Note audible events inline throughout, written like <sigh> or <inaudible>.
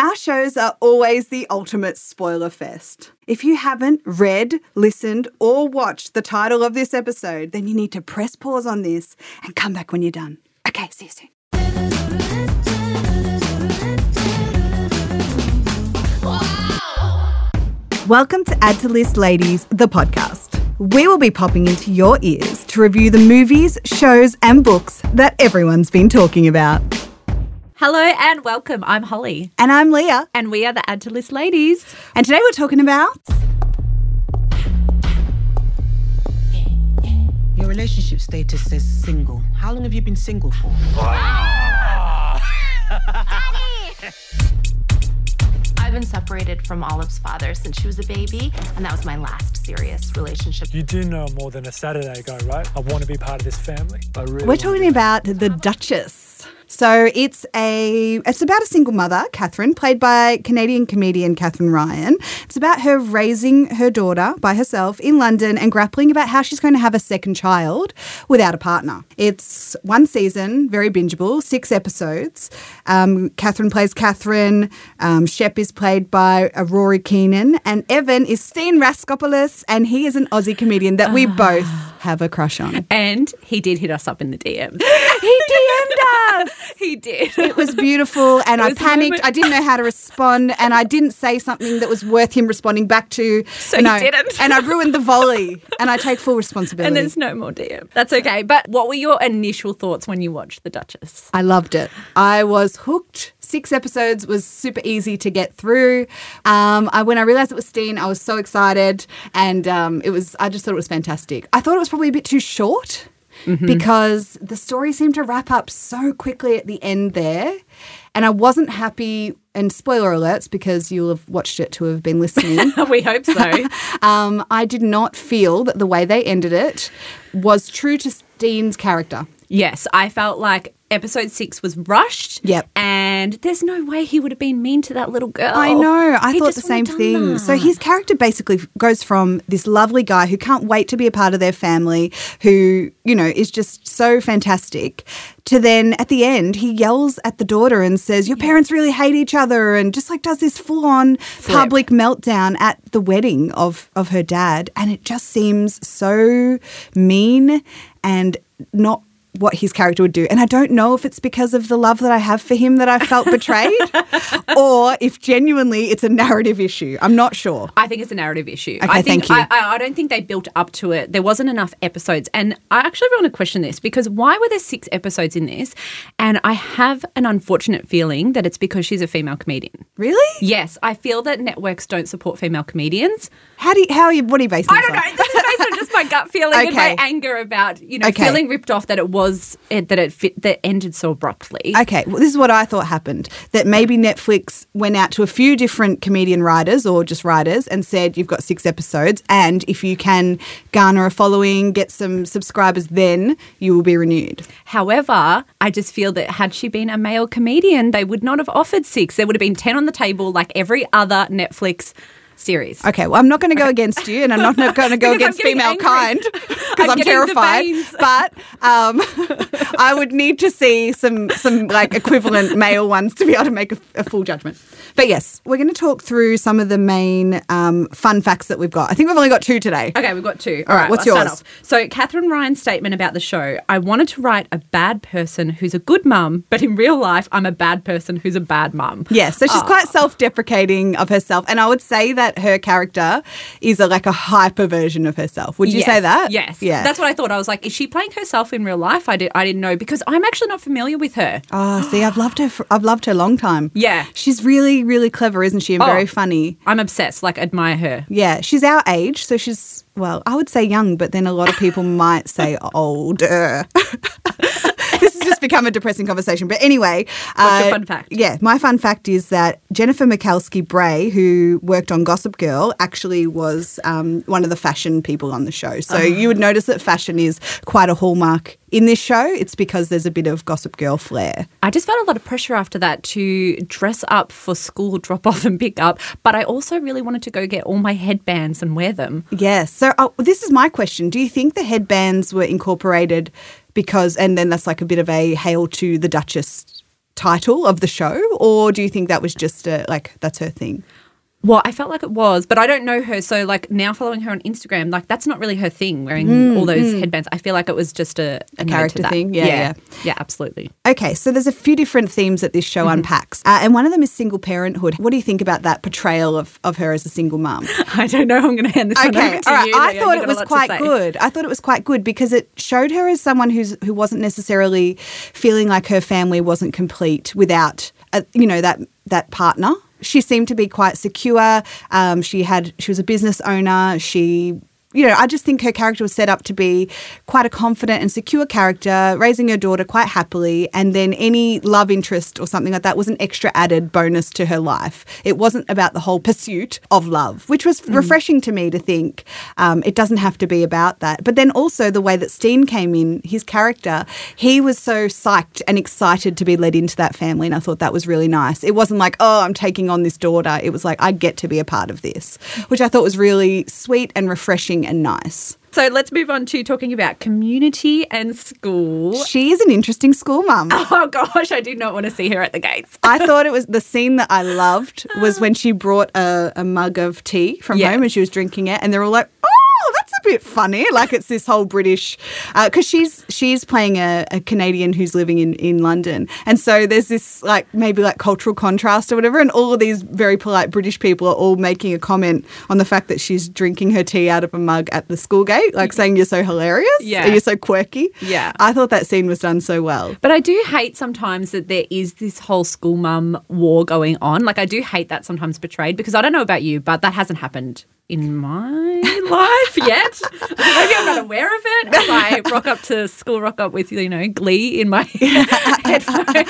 Our shows are always the ultimate spoiler fest. If you haven't read, listened, or watched the title of this episode, then you need to press pause on this and come back when you're done. Okay, see you soon. Welcome to Add to List Ladies, the podcast. We will be popping into your ears to review the movies, shows, and books that everyone's been talking about. Hello and welcome. I'm Holly, And I'm Leah, and we are the Add to List ladies. and today we're talking about. Your relationship status says single. How long have you been single for? I've been separated from Olive's father since she was a baby, and that was my last serious relationship. You do know more than a Saturday ago, right? I want to be part of this family. I really We're talking about The Duchess. So it's a it's about a single mother, Katherine, played by Canadian comedian Katherine Ryan. It's about her raising her daughter by herself in London and grappling about how she's going to have a second child without a partner. It's one season, very bingeable, six episodes. Um, Katherine plays Katherine. Um, Shep is played by uh, Rory Keenan, and Evan is Steen Raskopoulos, and he is an Aussie comedian that we both <sighs> have a crush on. And he did hit us up in the DMs. <laughs> He DM'd us. <laughs> he did. It was beautiful, <laughs> and I was panicked. I didn't know how to respond, and I didn't say something that was worth him responding back to. So you you know, didn't. and I <laughs> ruined the volley, and I take full responsibility. and there's no more DM. That's okay. But what were your initial thoughts when you watched The Duchess? I loved it. I was hooked. Six episodes was super easy to get through. Um, I, when I realized it was Steen, I was so excited, and um, it was. I just thought it was fantastic. I thought it was probably a bit too short because the story seemed to wrap up so quickly at the end there, and I wasn't happy. And spoiler alerts because you'll have watched it to have been listening. <laughs> we hope so. <laughs> um, I did not feel that the way they ended it was true to Dean's character. yes, I felt like episode six was rushed. Yep. And there's no way he would have been mean to that little girl. I know. I He thought the same thing. done So his character basically goes from this lovely guy who can't wait to be a part of their family, who, you know, is just so fantastic, to then at the end, he yells at the daughter and says, Your parents really hate each other, and just like does this full on public meltdown at the wedding of, of her dad. And it just seems so mean and not what his character would do. And I don't know if it's because of the love that I have for him that I felt betrayed <laughs> or if genuinely it's a narrative issue. I'm not sure. I think it's a narrative issue. Okay, I think, thank you. I, I, don't think they built up to it. There wasn't enough episodes. And I actually want to question this because why were there six episodes in this? And I have an unfortunate feeling that it's because she's a female comedian. Really? Yes, I feel that networks don't support female comedians. How do you, how are you, what are you basing I don't know. This is based on just my gut feeling and my anger about you know Okay. feeling ripped off that it was it, that it fit, that ended so abruptly. Okay, well, this is what I thought happened. That maybe Netflix went out to a few different comedian writers or just writers and said, You've got six episodes, and if you can garner a following, get some subscribers, then you will be renewed. However, I just feel that had she been a male comedian, they would not have offered six. There would have been 10 on the table like every other Netflix series. Okay, well, I'm not going to go against you, and I'm not going <laughs> to go against female angry. kind <laughs> because I'm I'm, terrified. But um, <laughs> I would need to see some some like equivalent male ones to be able to make a, a full judgment. But yes, we're going to talk through some of the main um, fun facts that we've got. I think we've only got two today. Okay, we've got two. All right, what's start yours? So, Katherine Ryan's statement about the show I wanted to write a bad person who's a good mum, but in real life, I'm a bad person who's a bad mum. Yeah, so she's quite self-deprecating of herself, and I would say that her character is a, like a hyper version of herself. Would you Yes, say that? Yes. Yeah. That's what I thought. I was like, is she playing herself in real life? I did. I didn't know because I'm actually not familiar with her. Oh, see, I've loved her. For, I've loved her a long time. Yeah. she's really, really clever, isn't she? And Oh. very funny. I'm obsessed. Like, admire her. Yeah, she's our age, so she's well, I would say young, but then a lot of people might say older. <laughs> just become a depressing conversation. But anyway, What's your uh, fun fact? Yeah, my fun fact is that Jennifer McKelsky Bray, who worked on Gossip Girl, actually was um, one of the fashion people on the show. So you would notice that fashion is quite a hallmark in this show. It's because there's a bit of Gossip Girl flair. I just felt a lot of pressure after that to dress up for school <laughs> drop off and pick up, but I also really wanted to go get all my headbands and wear them. Yes. So oh, this is my question. Do you think the headbands were incorporated because, and then that's like a bit of a hail to the Duchess title of the show, or do you think that was just a, like that's her thing? Well, I felt like it was, but I don't know her. So, like now following her on Instagram, like that's not really her thing. Wearing all those headbands, I feel like it was just a, a, Mm, character thing. Yeah, yeah, yeah. yeah, absolutely. Okay, so there's a few different themes that this show Mm-hmm. unpacks, uh, and one of them is single parenthood. What do you think about that portrayal of, of her as a single mum? <laughs> I don't know. I'm going to hand this one Okay, over to all right. you. I thought it was quite good. I thought it was quite good because it showed her as someone who's who wasn't necessarily feeling like her family wasn't complete without, a, you know, that that partner. She seemed to be quite secure. Um, she had she was a business owner. She you know, I just think her character was set up to be quite a confident and secure character, raising her daughter quite happily, and then any love interest or something like that was an extra added bonus to her life. It wasn't about the whole pursuit of love, which was refreshing to me to think um, it doesn't have to be about that. But then also the way that Steen came in, his character, he was so psyched and excited to be led into that family, and I thought that was really nice. It wasn't like, oh, I'm taking on this daughter. It was like, I get to be a part of this, which I thought was really sweet and refreshing and nice. So let's move on to talking about community and school. She is an interesting school mum. <laughs> Oh gosh, I did not want to see her at the gates. I thought it was the scene that I loved was when she brought a, a mug of tea from Yes. home and she was drinking it, and they're all like, "Oh, a bit funny." Like it's this whole British, uh, because she's she's playing a, a Canadian who's living in in London, and so there's this like maybe like cultural contrast or whatever, and all of these very polite British people are all making a comment on the fact that she's drinking her tea out of a mug at the school gate, like saying you're so hilarious, Yeah. you're so quirky. Yeah. I thought that scene was done so well. But I do hate sometimes that there is this whole school mum war going on. Like I do hate that sometimes portrayed because I don't know about you, but that hasn't happened in my life yet. Maybe I'm not aware of it. As I <laughs> rock up to school, rock up with you know Glee in my <laughs> headphones.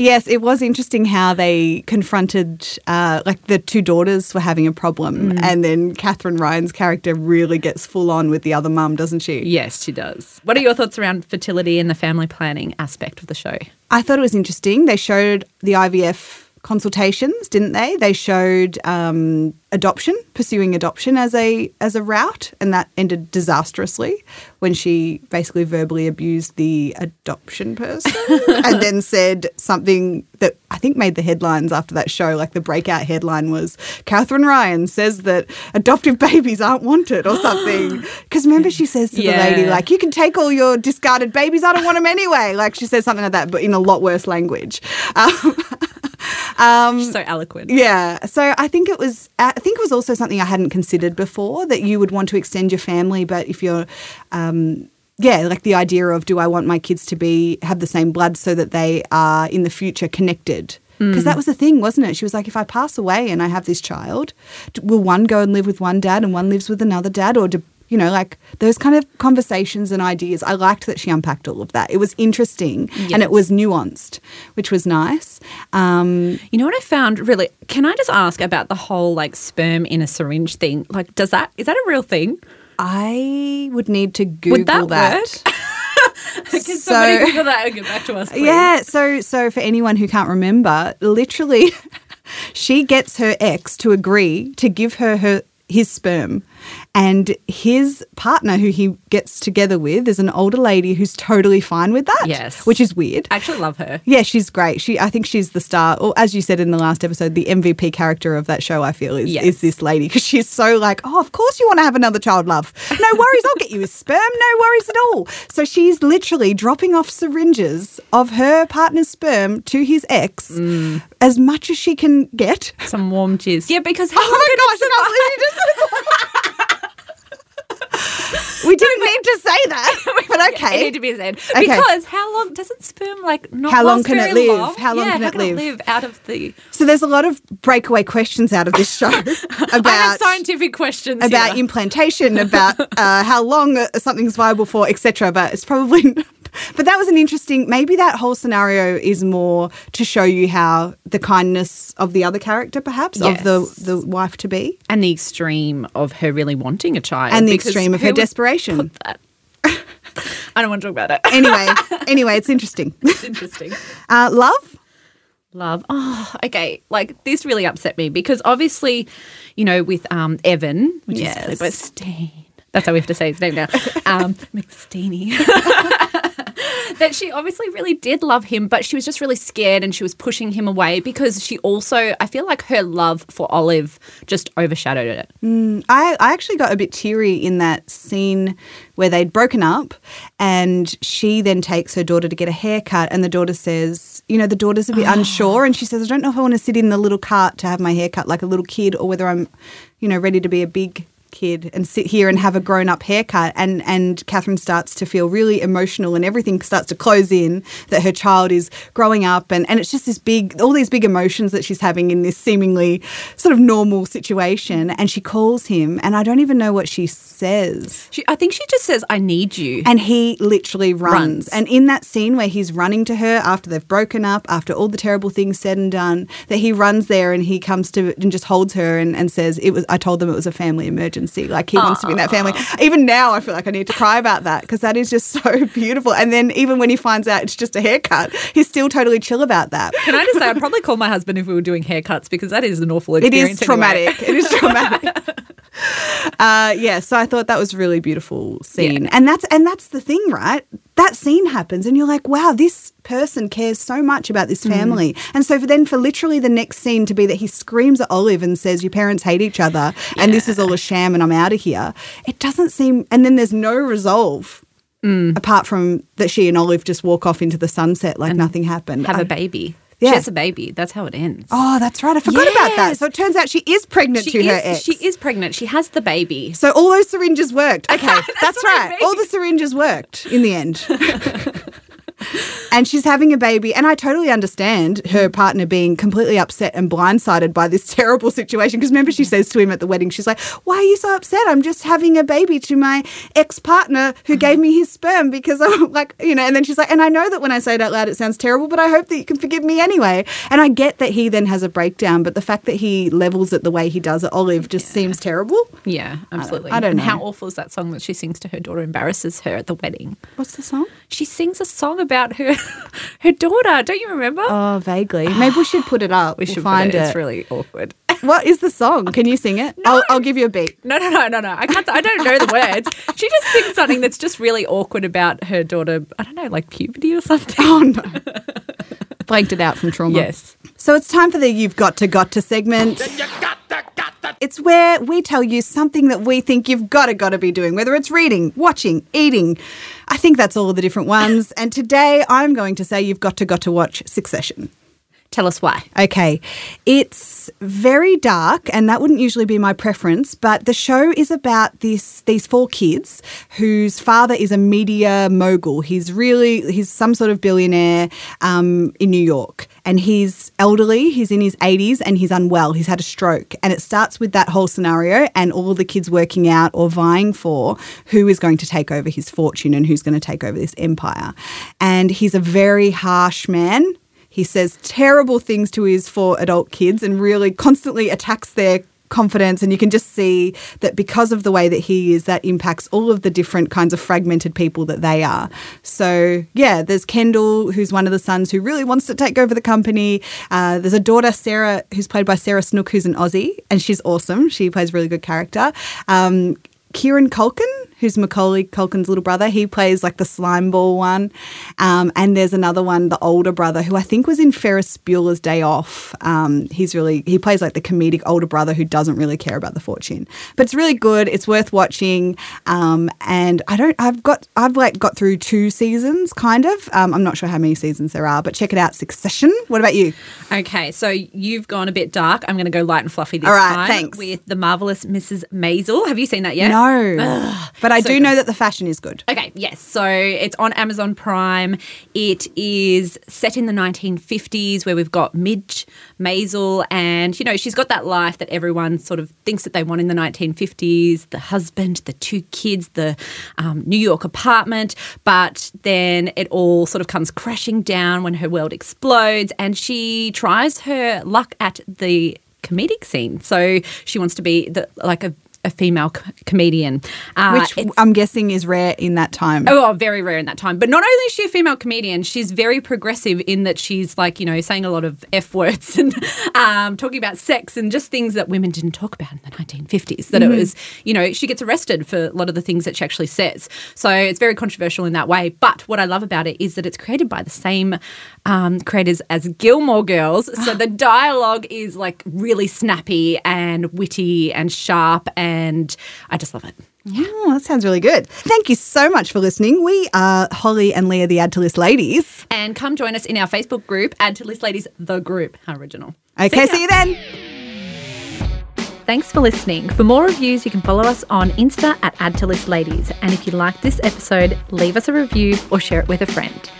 yes, it was interesting how they confronted, uh, like the two daughters were having a problem, Mm. and then Katherine Ryan's character really gets full on with the other mum, doesn't she? Yes, she does. What are your thoughts around fertility and the family planning aspect of the show? I thought it was interesting. They showed the IVF consultations, didn't they? They showed um, adoption, pursuing adoption as a as a route, and that ended disastrously when she basically verbally abused the adoption person, <laughs> and then said something that I think made the headlines after that show. Like the breakout headline was Katherine Ryan says that adoptive babies aren't wanted or something. <gasps> Because remember, she says to the lady like, "You can take all your discarded babies. I don't want them anyway." Like she says something like that, but in a lot worse language. Um, <laughs> um, so eloquent. yeah. So I think it was. I think it was also something I hadn't considered before that you would want to extend your family, but if you're, um, yeah, like the idea of do I want my kids to be have the same blood so that they are in the future connected. Because that was the thing, wasn't it? She was like, if I pass away and I have this child, will one go and live with one dad and one lives with another dad, or do you know, like those kind of conversations and ideas. I liked that she unpacked all of that. It was interesting and it was nuanced, which was nice. Um, You know what I found really? Can I just ask about the whole like sperm in a syringe thing? Like, does that is that a real thing? I would need to Google Would that that. <laughs> Can So- somebody Google that and get back to us? Please? Yeah, so so for anyone who can't remember, literally <laughs> she gets her ex to agree to give her her his sperm and his partner who he gets together with is an older lady who's totally fine with that Yes. which is weird I actually love her. yeah she's great she i think she's the star or as you said in the last episode the mvp character of that show i feel is, Yes. is this lady because she's so like oh of course you want to have another child love no worries i'll get you his sperm no worries at all so she's literally dropping off syringes of her partner's sperm to his ex Mm. as much as she can get Some warm jizz. Yeah, because how oh my gosh <laughs> it I can't believe you just- we didn't need to say that <laughs> but It okay need to be said Okay. because how long doesn't sperm like not How long can it live? long? How long Yeah, can how it live? live out of the? So there's a lot of breakaway questions out of this show <laughs> about scientific questions about here. implantation, about uh, how long something's viable for, etc. But it's probably. But that was an interesting. Maybe that whole scenario is more to show you how the kindness of the other character, perhaps of the the wife to be, and the extreme of her really wanting a child, and the extreme of her desperation. <laughs> I don't want to talk about it. Anyway, <laughs> anyway, it's interesting. It's interesting. <laughs> Uh, love. Love. Oh, okay. Like this really upset me because obviously, you know, with um Evan, which Yes. is played by Steen. That's how we have to say his name now. Um, McSteeny. That she obviously really did love him, but she was just really scared and she was pushing him away because she also, I feel like her love for Olive just overshadowed it. Mm, I, I actually got a bit teary in that scene where they'd broken up and she then takes her daughter to get a haircut and the daughter says, you know, the daughter's a bit ah. unsure and she says, I don't know if I want to sit in the little cart to have my haircut like a little kid or whether I'm, you know, ready to be a big kid and sit here and have a grown up haircut and and Katherine starts to feel really emotional and everything starts to close in that her child is growing up and and it's just this big all these big emotions that she's having in this seemingly sort of normal situation and she calls him and I don't even know what she says She, I think she just says, I need you. and he literally runs. Runs. And in that scene where he's running to her after they've broken up, after all the terrible things said and done, that he runs there and he comes to and just holds her and, and says, It was I told them it was a family emergency. Like he wants to be in that family. Even now I feel like I need to cry about that because that is just <laughs> so beautiful. And then even when he finds out it's just a haircut, he's still totally chill about that. Can I just say, I'd probably call my husband if we were doing haircuts because that is an awful It experience. is anyway. traumatic. It is <laughs> traumatic. <laughs> <laughs> uh, yeah, so I thought that was a really beautiful scene, Yeah. and that's and that's the thing, right? That scene happens, and you're like, wow, this person cares so much about Mm. this family, and so for then for literally the next scene to be that he screams at Olive and says, "Your parents hate each other, and this is all a sham, and I'm out of here." It doesn't seem, and then there's no resolve. Mm. Apart from that, she and Olive just walk off into the sunset like nothing happened. Have I- a baby. Yeah. She has a baby. That's how it ends. Oh, that's right. I forgot about that. So it turns out she is pregnant she to her is, ex. She is pregnant. She has the baby. So all those syringes worked. <laughs> Okay, that's, what I right. mean. All the syringes worked in the end. <laughs> and she's having a baby, and I totally understand her partner being completely upset and blindsided by this <laughs> terrible situation. Because remember, she says to him at the wedding, she's like, "Why are you so upset? I'm just having a baby to my ex partner who mm-hmm. gave me his sperm because I'm <laughs> like, you know." And then she's like, "And I know that when I say it out loud, it sounds terrible, but I hope that you can forgive me anyway." And I get that he then has a breakdown, but the fact that he levels it the way he does at Olive just seems terrible. Yeah, absolutely. I don't and know. how awful is that song that she sings to her daughter embarrasses her at the wedding? What's the song? She sings a song about her <laughs> her daughter. Don't you remember? Oh, vaguely. Maybe we should put it up. we We'll should find it. it. It's really awkward. <laughs> What is the song? Can you sing it? <laughs> I'll, I'll give you a beat. No, no, no, no, no. I can't. I don't know the words. She just sings something that's just really awkward about her daughter. I don't know, like puberty or something. Oh no. Blanked it out from trauma. Yes. So it's time for the You've Got to Got to segment. It's where we tell you something that we think you've got to got to be doing, whether it's reading, watching, eating. I think that's all the different ones. and today I'm going to say you've got to got to watch Succession. Tell us why. Okay. It's very dark and that wouldn't usually be my preference, but the show is about this these four kids whose father is a media mogul. He's really he's some sort of billionaire um, in New York and he's elderly, he's in his 80s and he's unwell. He's had a stroke and it starts with that whole scenario and all the kids working out or vying for who is going to take over his fortune and who's going to take over this empire. And he's a very harsh man. He says terrible things to his four adult kids and really constantly attacks their confidence. And you can just see that because of the way that he is, that impacts all of the different kinds of fragmented people that they are. So, yeah, there's Kendall, who's one of the sons who really wants to take over the company. Uh, there's a daughter, Sarah, who's played by Sarah Snook, who's an Aussie, and she's awesome. She plays a really good character. Um, Kieran Culkin, who's Macaulay Culkin's little brother, he plays like the slime ball one. Um, and there's another one, the older brother, who I think was in Ferris Bueller's Day Off. Um, he's really he plays like the comedic older brother who doesn't really care about the fortune. But it's really good. It's worth watching. Um, and I don't. I've got. I've like got through two seasons, kind of. Um, I'm not sure how many seasons there are, but check it out. Succession. What about you? Okay, so you've gone a bit dark. I'm going to go light and fluffy this All right, time. thanks. With the marvelous Mrs. Maisel. Have you seen that yet? No, but I so do good. know that the fashion is good. Okay, yes. So it's on Amazon Prime. It is set in the 1950s where we've got Midge Maisel, and you know, she's got that life that everyone sort of thinks that they want in the 1950s the husband, the two kids, the um, New York apartment. But then it all sort of comes crashing down when her world explodes, and she tries her luck at the comedic scene. So she wants to be the, like a a female co- comedian. Uh, Which I'm guessing is rare in that time. Oh, very rare in that time. But not only is she a female comedian, she's very progressive in that she's like, you know, saying a lot of F words <laughs> and um, talking about sex and just things that women didn't talk about in the 1950s. That it was, you know, she gets arrested for a lot of the things that she actually says. So it's very controversial in that way. But what I love about it is that it's created by the same um, creators as Gilmore Girls. So <gasps> the dialogue is like really snappy and witty and sharp. And I just love it. Oh, that sounds really good. Thank you so much for listening. We are Holly and Leah, the Add to List ladies. And come join us in our Facebook group, Add to List Ladies, the group, how original. Okay, ya. see you then. Thanks for listening. For more reviews, you can follow us on Insta at Add to List Ladies. And if you like this episode, leave us a review or share it with a friend.